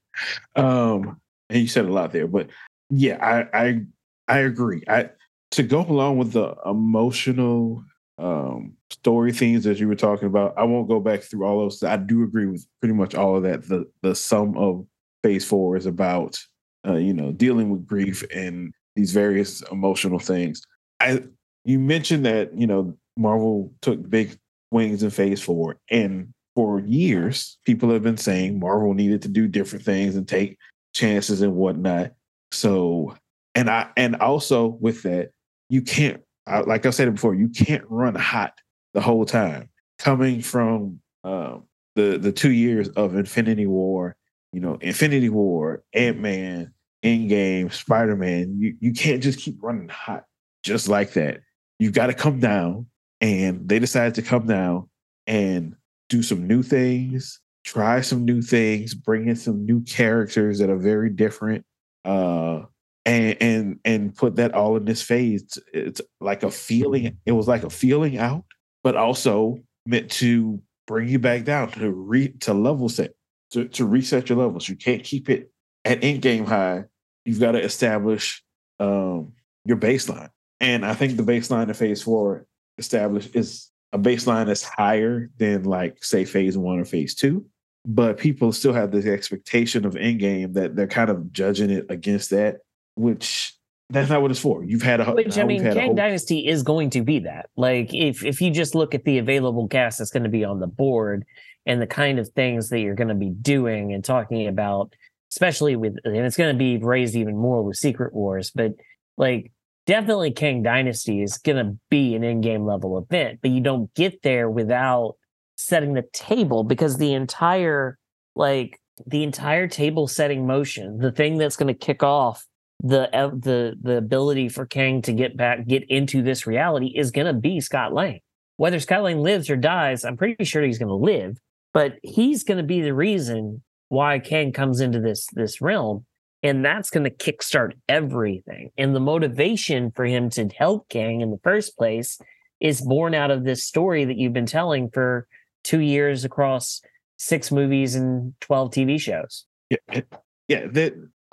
Um, and you said a lot there, but yeah, I, I I agree. I to go along with the emotional um, story themes that you were talking about. I won't go back through all those. I do agree with pretty much all of that. The the sum of Phase Four is about uh, you know dealing with grief and these various emotional things. I you mentioned that you know Marvel took big wings in Phase Four, and for years people have been saying Marvel needed to do different things and take chances and whatnot. So and I and also with that, you can't like I said before, you can't run hot the whole time. Coming from um, the the two years of Infinity War, you know, Infinity War, Ant Man, Endgame, Spider Man, you, you can't just keep running hot just like that. You've got to come down. And they decided to come down and do some new things, try some new things, bring in some new characters that are very different. Uh, and and and put that all in this phase. It's, it's like a feeling. It was like a feeling out, but also meant to bring you back down to re to level set to, to reset your levels. You can't keep it at end game high. You've got to establish um, your baseline. And I think the baseline of phase four established is a baseline that's higher than like say phase one or phase two. But people still have this expectation of end game that they're kind of judging it against that, which that's not what it's for. You've had a which I mean, Kang whole... Dynasty is going to be that. Like if if you just look at the available gas that's going to be on the board and the kind of things that you're going to be doing and talking about, especially with and it's going to be raised even more with Secret Wars, but like definitely Kang Dynasty is going to be an Endgame level event, but you don't get there without setting the table because the entire like the entire table setting motion, the thing that's going to kick off the the the ability for Kang to get back get into this reality is going to be Scott Lang. Whether Scott Lang lives or dies, I'm pretty sure he's going to live, but he's going to be the reason why Kang comes into this this realm and that's going to kickstart everything. And the motivation for him to help Kang in the first place is born out of this story that you've been telling for 2 years across 6 movies and 12 TV shows. Yeah. Yeah,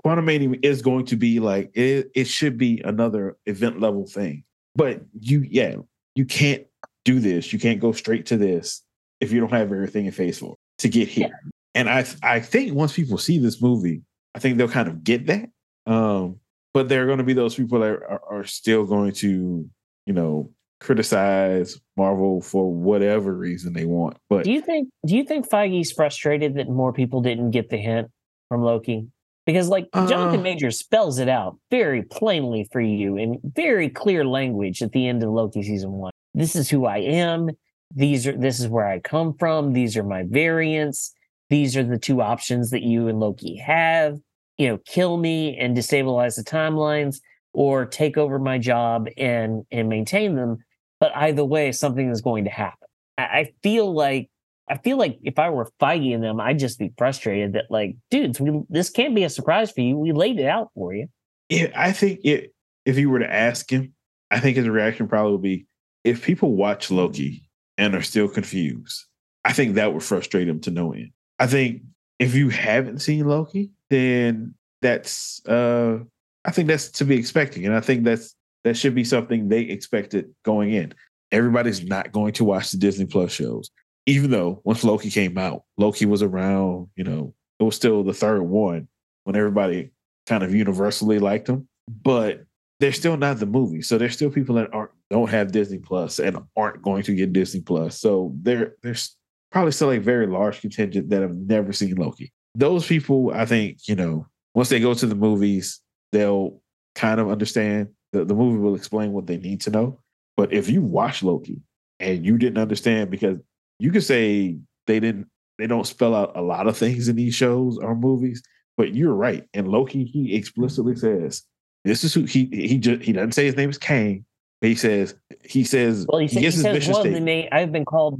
Quantumania is going to be like it, it should be another event level thing. But you yeah, you can't do this. You can't go straight to this if you don't have everything in phase four to get here. Yeah. And I I think once people see this movie, I think they'll kind of get that. Um, but there are going to be those people that are, are still going to, you know, criticize Marvel for whatever reason they want. But do you think do you think Feige's frustrated that more people didn't get the hint from Loki? Because like Jonathan uh, Majors spells it out very plainly for you in very clear language at the end of Loki season one. This is who I am. These are this is where I come from. These are my variants. These are the two options that you and Loki have. You know, kill me and destabilize the timelines, or take over my job and and maintain them. But either way, something is going to happen. I, I feel like I feel like if I were Feige and them, I'd just be frustrated that like, dudes, we this can't be a surprise for you. We laid it out for you. Yeah, I think it, if you were to ask him, I think his reaction probably would be if people watch Loki and are still confused, I think that would frustrate him to no end. I think if you haven't seen Loki, then that's uh I think that's to be expecting. And I think that's that should be something they expected going in. Everybody's not going to watch the Disney Plus shows even though once Loki came out, Loki was around, you know, it was still the third one when everybody kind of universally liked him. But they're still not the movie. So there's still people that aren't don't have Disney Plus and aren't going to get Disney Plus. So there there's probably still a very large contingent that have never seen Loki. Those people, I think, you know, once they go to the movies, they'll kind of understand. The, the movie will explain what they need to know. But if you watch Loki and you didn't understand because you could say they didn't they don't spell out a lot of things in these shows or movies, but you're right. And Loki, he explicitly says this is who he he just he doesn't say his name is Kang, but he says he says well he, he, he says one of the name I've been called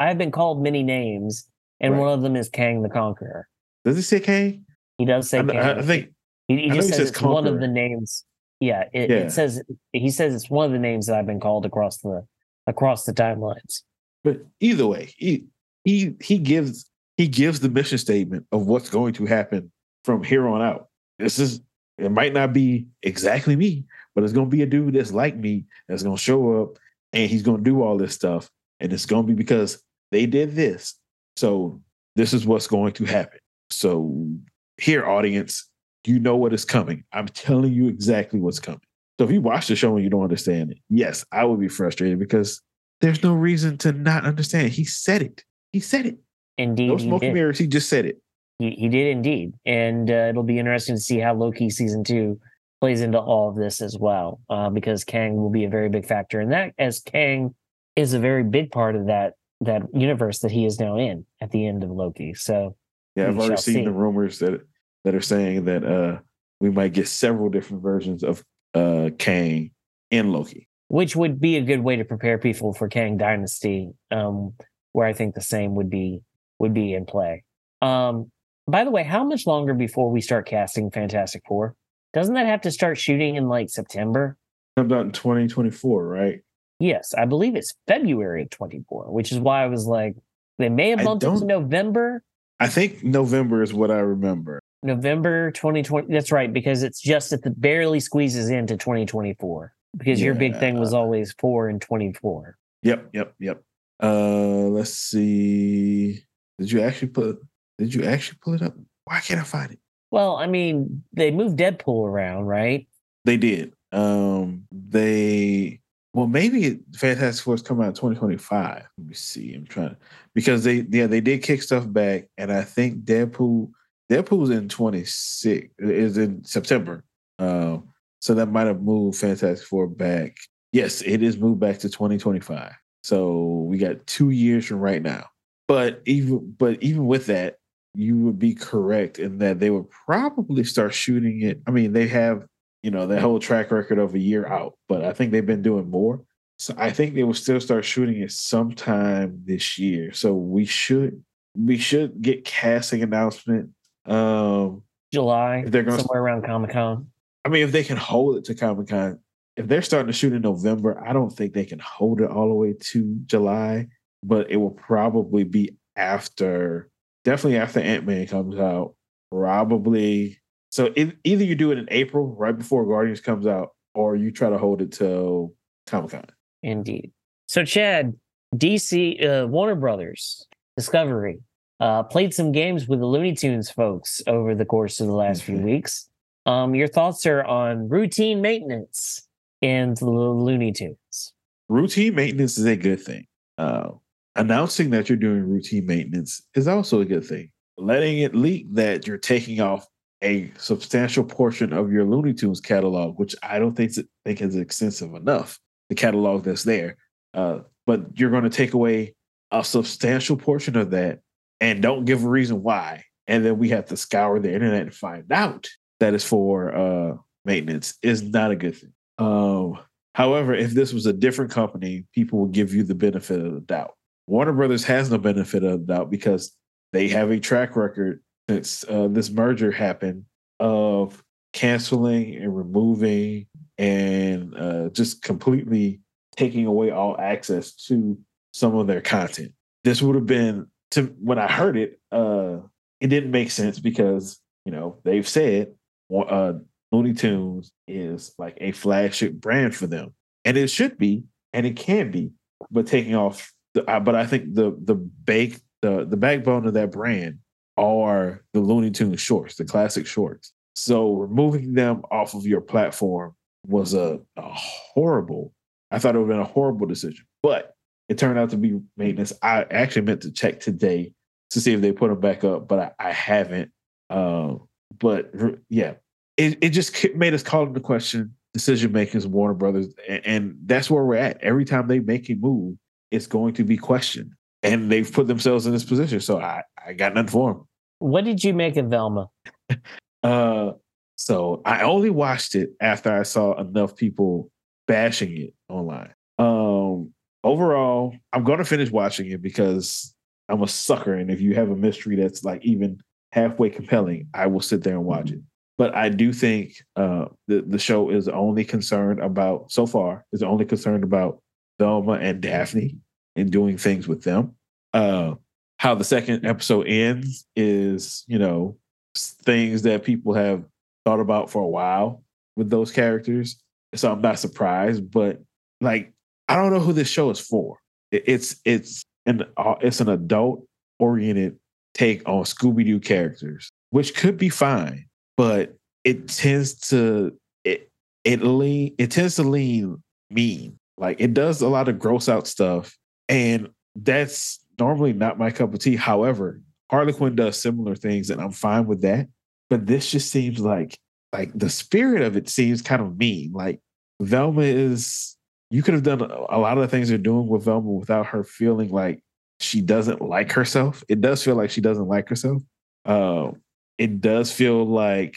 I've been called many names, and right. one of them is Kang the Conqueror. Does he say Kang? He does say. I, Kang. I think he, he just says, says it's one of the names. Yeah it, yeah, it says he says it's one of the names that I've been called across the across the timelines. But either way, he he he gives he gives the mission statement of what's going to happen from here on out. This is it might not be exactly me, but it's gonna be a dude that's like me that's gonna show up and he's gonna do all this stuff. And it's gonna be because they did this. So this is what's going to happen. So here, audience, you know what is coming. I'm telling you exactly what's coming. So if you watch the show and you don't understand it, yes, I would be frustrated because there's no reason to not understand. He said it. He said it. Indeed. No smoke mirrors. He just said it. He, he did indeed. And uh, it'll be interesting to see how Loki season two plays into all of this as well, uh, because Kang will be a very big factor in that, as Kang is a very big part of that that universe that he is now in at the end of Loki. So yeah, I've already seen see. the rumors that that are saying that uh we might get several different versions of uh Kang in Loki. Which would be a good way to prepare people for Kang Dynasty, um, where I think the same would be would be in play. Um, by the way, how much longer before we start casting Fantastic Four? Doesn't that have to start shooting in like September? Comes out in 2024, right? Yes, I believe it's February of 24, which is why I was like, they may have bumped it to November. I think November is what I remember. November 2020. That's right, because it's just at the barely squeezes into 2024. Because yeah. your big thing was always four and 24. Yep, yep, yep. Uh let's see. Did you actually put did you actually pull it up? Why can't I find it? Well, I mean, they moved Deadpool around, right? They did. Um they well, maybe Fantastic Four is coming out 2025. Let me see. I'm trying to, because they yeah they did kick stuff back, and I think Deadpool Deadpool's in 26 is in September. Uh, so that might have moved Fantastic Four back. Yes, it is moved back to 2025. So we got two years from right now. But even but even with that, you would be correct in that they would probably start shooting it. I mean, they have you know, that whole track record of a year out, but I think they've been doing more. So I think they will still start shooting it sometime this year. So we should we should get casting announcement. Um July. They're going somewhere around Comic Con. I mean, if they can hold it to Comic Con, if they're starting to shoot in November, I don't think they can hold it all the way to July, but it will probably be after, definitely after Ant Man comes out, probably so it, either you do it in April, right before Guardians comes out, or you try to hold it till Comic Con. Indeed. So Chad, DC, uh, Warner Brothers, Discovery, uh, played some games with the Looney Tunes folks over the course of the last few weeks. Um, your thoughts are on routine maintenance and Looney Tunes. Routine maintenance is a good thing. Uh, announcing that you're doing routine maintenance is also a good thing. Letting it leak that you're taking off a substantial portion of your Looney Tunes catalog, which I don't think think is extensive enough. The catalog that's there, uh, but you're going to take away a substantial portion of that and don't give a reason why, and then we have to scour the internet and find out that is for uh, maintenance is not a good thing. Um, however, if this was a different company, people would give you the benefit of the doubt. Warner Brothers has no benefit of the doubt because they have a track record since uh, this merger happened of canceling and removing and uh, just completely taking away all access to some of their content. This would have been to when I heard it, uh, it didn't make sense because you know they've said uh, Looney Tunes is like a flagship brand for them, and it should be, and it can be, but taking off. The, uh, but I think the the bake the the backbone of that brand are the Looney Tunes shorts, the classic shorts. So removing them off of your platform was a, a horrible. I thought it would have been a horrible decision, but it turned out to be maintenance. I actually meant to check today to see if they put them back up, but I, I haven't. Uh, but yeah, it, it just made us call into question decision makers, Warner Brothers, and, and that's where we're at. Every time they make a move, it's going to be questioned, and they've put themselves in this position. So I, I got nothing for them. What did you make of Velma? uh, so I only watched it after I saw enough people bashing it online. Um, overall, I'm going to finish watching it because I'm a sucker, and if you have a mystery that's like even halfway compelling, I will sit there and watch it. But I do think uh, the the show is only concerned about so far is only concerned about Velma and Daphne and doing things with them. Uh, how the second episode ends is, you know, things that people have thought about for a while with those characters. So I'm not surprised, but like I don't know who this show is for. It's it's an uh, it's an adult oriented take on Scooby Doo characters, which could be fine, but it tends to it it lean it tends to lean mean. Like it does a lot of gross out stuff, and that's normally not my cup of tea. However, Harley Quinn does similar things, and I'm fine with that. But this just seems like like the spirit of it seems kind of mean. Like Velma is you could have done a lot of the things they're doing with Velma without her feeling like she doesn't like herself. It does feel like she doesn't like herself. Uh, it does feel like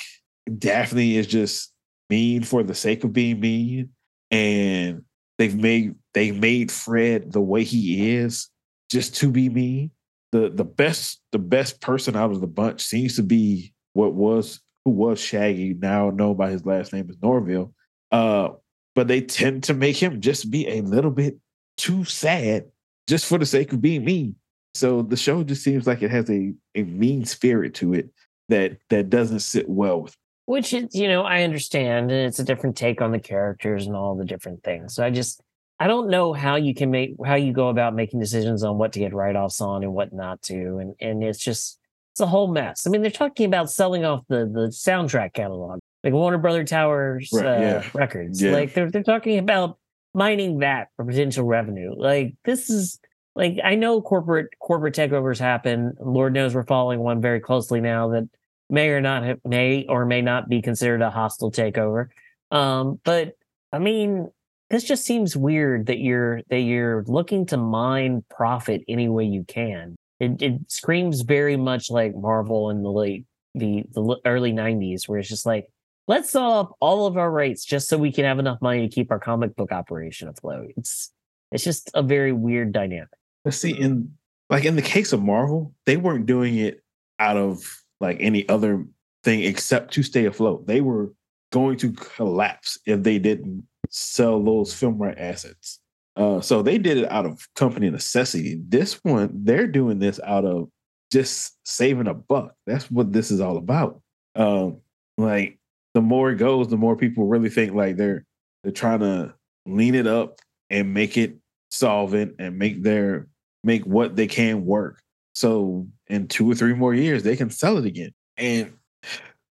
Daphne is just mean for the sake of being mean, and they've made they made Fred the way he is just to be mean. The the best the best person out of the bunch seems to be what was who was Shaggy, now known by his last name is Norville. Uh, but they tend to make him just be a little bit too sad just for the sake of being mean. So the show just seems like it has a, a mean spirit to it that that doesn't sit well with. Me. Which is, you know, I understand, and it's a different take on the characters and all the different things. So I just, I don't know how you can make how you go about making decisions on what to get write offs on and what not to, and and it's just it's a whole mess. I mean, they're talking about selling off the the soundtrack catalog, like Warner Brother Towers right, uh, yeah. records. Yeah. Like they're they're talking about mining that for potential revenue. Like this is like I know corporate corporate takeovers happen. Lord knows we're following one very closely now that may or not have, may or may not be considered a hostile takeover. Um, but I mean, this just seems weird that you're that you're looking to mine profit any way you can. It, it screams very much like Marvel in the late the the early '90s, where it's just like let's sell up all of our rights just so we can have enough money to keep our comic book operation afloat. It's it's just a very weird dynamic. Let's see, in like in the case of Marvel, they weren't doing it out of like any other thing except to stay afloat. They were going to collapse if they didn't sell those film right assets. Uh, so they did it out of company necessity. This one, they're doing this out of just saving a buck. That's what this is all about. Um, like the more it goes, the more people really think like they're they're trying to lean it up and make it solvent and make their make what they can work. So in two or three more years, they can sell it again. And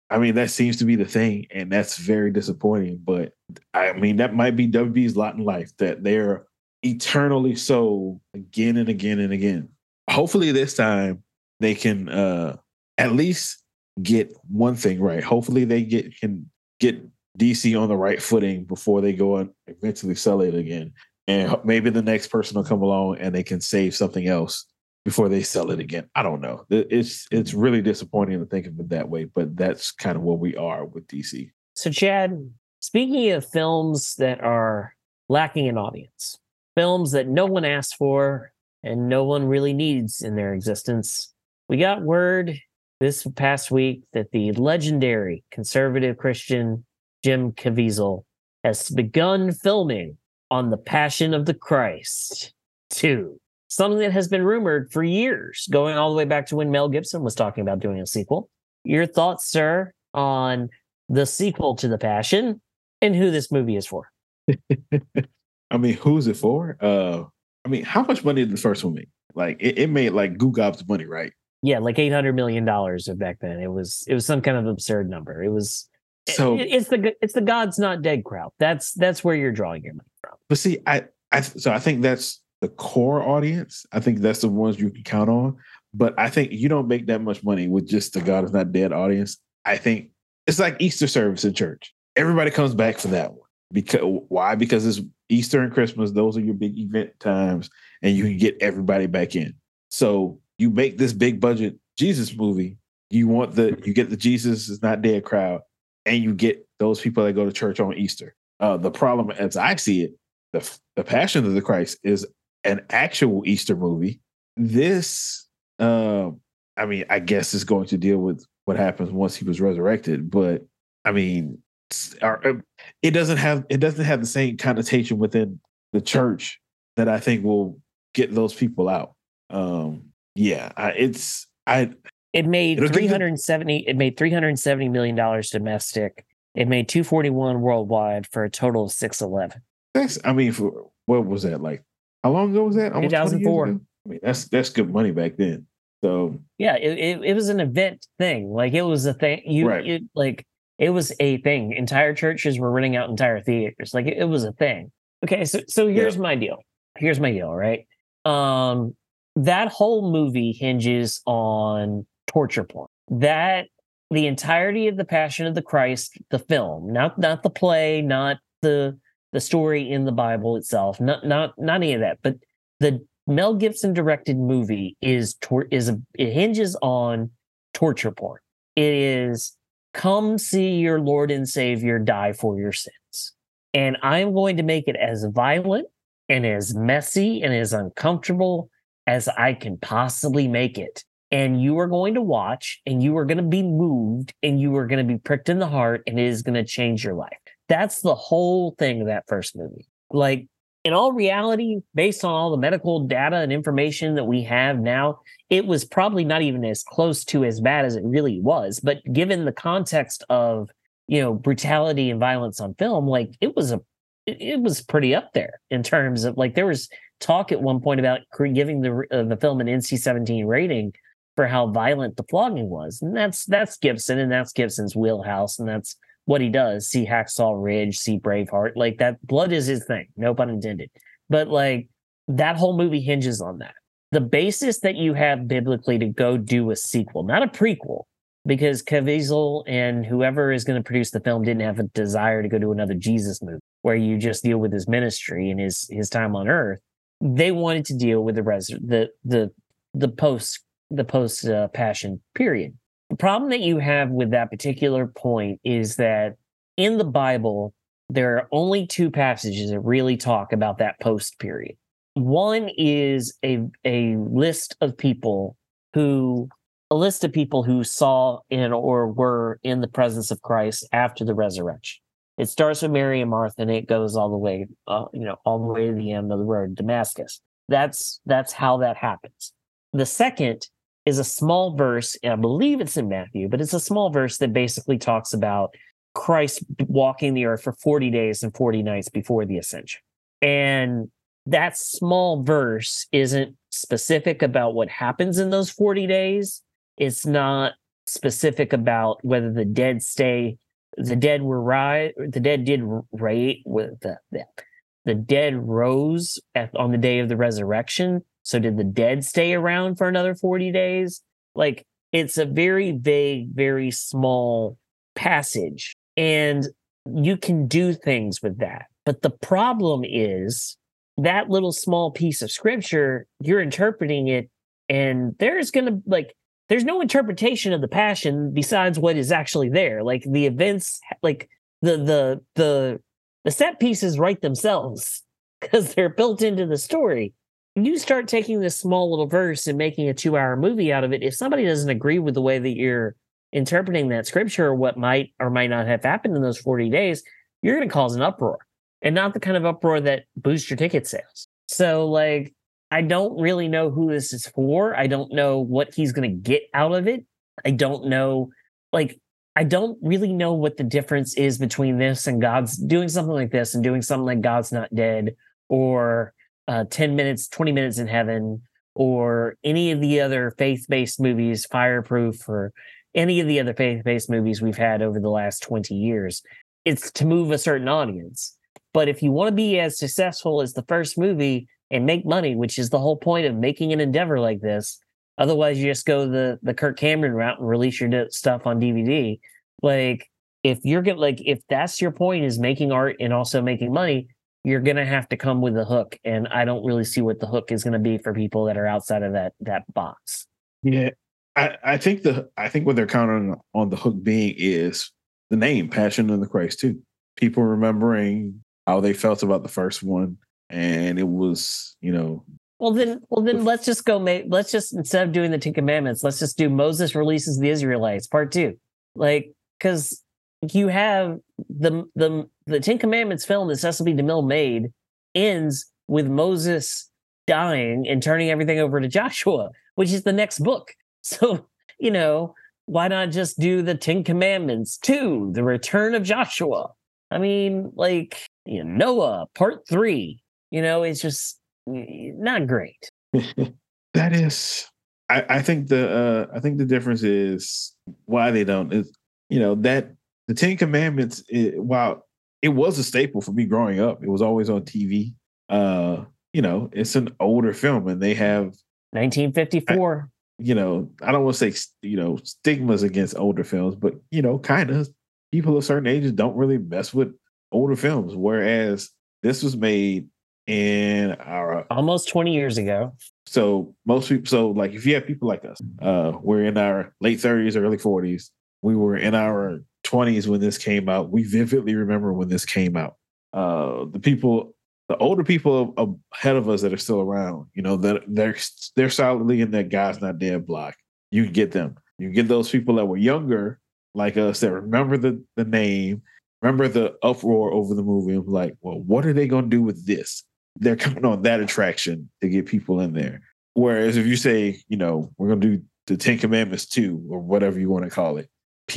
I mean, that seems to be the thing, and that's very disappointing. But I mean, that might be WB's lot in life that they're eternally so again and again and again. Hopefully, this time they can uh at least get one thing right. Hopefully, they get can get DC on the right footing before they go and eventually sell it again. And maybe the next person will come along and they can save something else before they sell it again. I don't know. It's it's mm-hmm. really disappointing to think of it that way, but that's kind of where we are with DC. So, Chad, speaking of films that are lacking an audience, films that no one asked for and no one really needs in their existence, we got word this past week that the legendary conservative Christian Jim Caviezel has begun filming on the Passion of the Christ 2 something that has been rumored for years, going all the way back to when Mel Gibson was talking about doing a sequel. Your thoughts, sir, on the sequel to The Passion and who this movie is for? I mean, who's it for? Uh, I mean, how much money did the first one make? Like, it, it made like Goo Gob's money, right? Yeah, like eight hundred million dollars back then. It was it was some kind of absurd number. It was so it, it's the it's the God's not dead crowd. That's that's where you're drawing your money from. But see, I I so I think that's the core audience, I think that's the ones you can count on. But I think you don't make that much money with just the God is not dead audience. I think it's like Easter service in church. Everybody comes back for that one. Because why? Because it's Easter and Christmas, those are your big event times, and you can get everybody back in. So you make this big budget Jesus movie. You want the you get the Jesus is not dead crowd, and you get those people that go to church on Easter. Uh, the problem, as I see it, the the Passion of the Christ is an actual Easter movie. This, uh, I mean, I guess is going to deal with what happens once he was resurrected, but I mean, uh, it doesn't have it doesn't have the same connotation within the church that I think will get those people out. Um, yeah, I, it's I. It made three hundred seventy. It made three hundred seventy million dollars domestic. It made two forty one worldwide for a total of six eleven. That's I mean, for what was that like how long ago was that? 2004. I mean, that's that's good money back then. So yeah, it, it, it was an event thing. Like it was a thing. You, right. you like it was a thing. Entire churches were renting out entire theaters. Like it, it was a thing. Okay, so so here's yeah. my deal. Here's my deal. Right. Um, that whole movie hinges on torture porn. That the entirety of the Passion of the Christ, the film, not not the play, not the the story in the Bible itself, not not not any of that, but the Mel Gibson directed movie is tor- is a it hinges on torture porn. It is come see your Lord and Savior die for your sins. And I'm going to make it as violent and as messy and as uncomfortable as I can possibly make it. And you are going to watch and you are going to be moved and you are going to be pricked in the heart and it is going to change your life. That's the whole thing of that first movie. Like, in all reality, based on all the medical data and information that we have now, it was probably not even as close to as bad as it really was. But given the context of, you know, brutality and violence on film, like it was a, it was pretty up there in terms of like there was talk at one point about giving the uh, the film an NC-17 rating for how violent the flogging was, and that's that's Gibson and that's Gibson's wheelhouse, and that's what he does. See Hacksaw Ridge, see Braveheart, like that. Blood is his thing, no pun intended. But like that whole movie hinges on that the basis that you have biblically to go do a sequel, not a prequel, because Caviezel and whoever is going to produce the film didn't have a desire to go do another Jesus movie where you just deal with his ministry and his his time on earth. They wanted to deal with the res the the the post the post uh, passion period. The problem that you have with that particular point is that in the Bible there are only two passages that really talk about that post period. One is a a list of people who a list of people who saw in or were in the presence of Christ after the resurrection. It starts with Mary and Martha, and it goes all the way, uh, you know, all the way to the end of the road, Damascus. That's that's how that happens. The second is a small verse, and I believe it's in Matthew, but it's a small verse that basically talks about Christ walking the earth for 40 days and 40 nights before the ascension. And that small verse isn't specific about what happens in those 40 days. It's not specific about whether the dead stay, the dead were right, the dead did right with the, the, the dead rose at, on the day of the resurrection. So did the dead stay around for another 40 days? Like it's a very vague, very small passage. And you can do things with that. But the problem is that little small piece of scripture, you're interpreting it, and there's going to like there's no interpretation of the passion besides what is actually there. Like the events, like the the the the set pieces write themselves because they're built into the story. You start taking this small little verse and making a two hour movie out of it. If somebody doesn't agree with the way that you're interpreting that scripture or what might or might not have happened in those 40 days, you're going to cause an uproar and not the kind of uproar that boosts your ticket sales. So, like, I don't really know who this is for. I don't know what he's going to get out of it. I don't know, like, I don't really know what the difference is between this and God's doing something like this and doing something like God's Not Dead or uh, 10 minutes, 20 minutes in heaven or any of the other faith based movies, Fireproof or any of the other faith based movies we've had over the last 20 years. It's to move a certain audience. But if you want to be as successful as the first movie and make money, which is the whole point of making an endeavor like this, otherwise you just go the the Kirk Cameron route and release your stuff on DVD. Like if you're gonna like if that's your point is making art and also making money, you're gonna have to come with a hook. And I don't really see what the hook is gonna be for people that are outside of that that box. Yeah. I, I think the I think what they're counting on the hook being is the name Passion of the Christ too. People remembering how they felt about the first one, and it was, you know. Well then, well then, let's just go. Make let's just instead of doing the Ten Commandments, let's just do Moses releases the Israelites part two, like because you have the the the Ten Commandments film that Cecil B. DeMille made ends with Moses dying and turning everything over to Joshua, which is the next book. So you know why not just do the Ten Commandments two, the Return of Joshua? I mean, like you know, Noah part three. You know, it's just not great. that is, I, I think the uh, I think the difference is why they don't is you know that the Ten Commandments. It, while it was a staple for me growing up, it was always on TV. Uh, you know, it's an older film, and they have 1954. I, you know, I don't want to say you know stigmas against older films, but you know, kind of people of certain ages don't really mess with older films, whereas this was made in our almost 20 years ago. So most people, so like if you have people like us, uh, we're in our late 30s, early 40s, we were in our 20s when this came out. We vividly remember when this came out. Uh, the people, the older people ahead of us that are still around, you know, that they're they're solidly in that God's not dead block. You can get them. You get those people that were younger, like us, that remember the the name, remember the uproar over the movie. Of like, well, what are they going to do with this? They're coming on that attraction to get people in there. Whereas if you say, you know, we're going to do the Ten Commandments two or whatever you want to call it,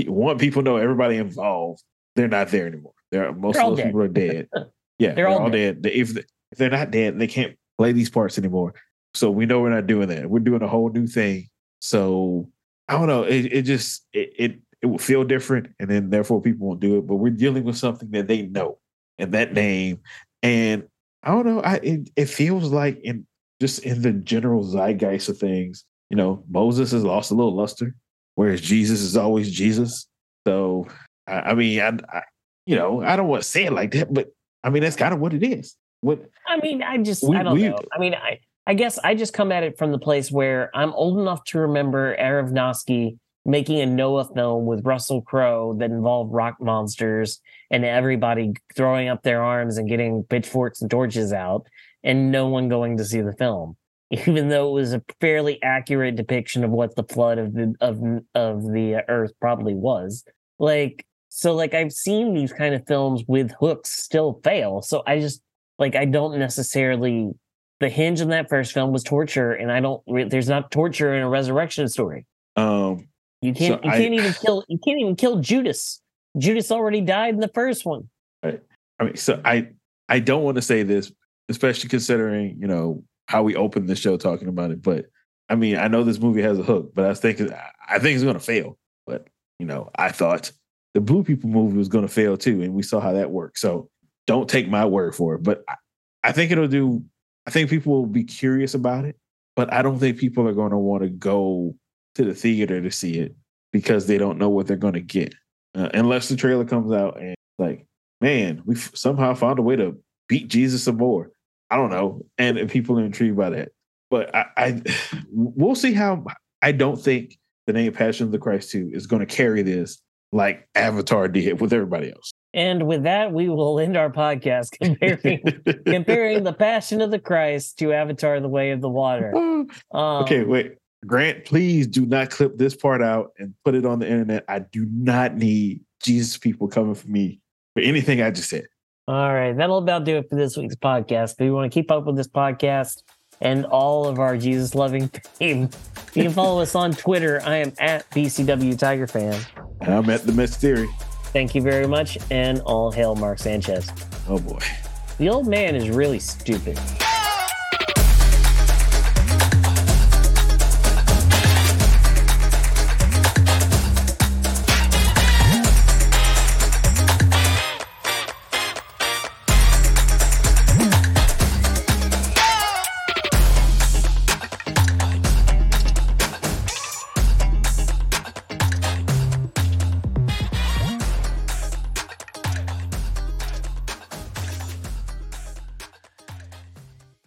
one people know everybody involved. They're not there anymore. They're most they're of those dead. people are dead. Yeah, they're, they're all, all dead. dead. If, if they're not dead, they can't play these parts anymore. So we know we're not doing that. We're doing a whole new thing. So I don't know. It, it just it, it it will feel different, and then therefore people won't do it. But we're dealing with something that they know and that name, and I don't know. I it, it feels like in just in the general zeitgeist of things, you know, Moses has lost a little luster, whereas Jesus is always Jesus. So I, I mean, I, I, you know, I don't want to say it like that, but I mean that's kind of what it is. What I mean, I just we, I don't we, know. I mean, I I guess I just come at it from the place where I'm old enough to remember Aronofsky making a Noah film with Russell Crowe that involved rock monsters and everybody throwing up their arms and getting pitchforks and torches out, and no one going to see the film, even though it was a fairly accurate depiction of what the flood of the of of the Earth probably was. Like so, like I've seen these kind of films with hooks still fail. So I just like I don't necessarily. The hinge in that first film was torture, and I don't. There's not torture in a resurrection story. Um, you can't. So you can't even kill. You can't even kill Judas. Judas already died in the first one. Right. I mean, so I I don't want to say this, especially considering you know how we opened the show talking about it. But I mean, I know this movie has a hook, but I thinking I think it's going to fail. But you know, I thought the Blue People movie was going to fail too, and we saw how that worked. So don't take my word for it. But I, I think it'll do. I think people will be curious about it, but I don't think people are going to want to go to the theater to see it because they don't know what they're going to get uh, unless the trailer comes out and like man we somehow found a way to beat jesus some more i don't know and, and people are intrigued by that but I, I we'll see how i don't think the name passion of the christ 2 is going to carry this like avatar did with everybody else and with that, we will end our podcast comparing comparing the Passion of the Christ to Avatar: The Way of the Water. Um, okay, wait. Grant, please do not clip this part out and put it on the internet. I do not need Jesus people coming for me for anything I just said. All right. That'll about do it for this week's podcast. If you want to keep up with this podcast and all of our Jesus loving fame, you can follow us on Twitter. I am at BCW Tiger Fan. And I'm at the Mets Theory. Thank you very much. And all hail Mark Sanchez. Oh boy. The old man is really stupid.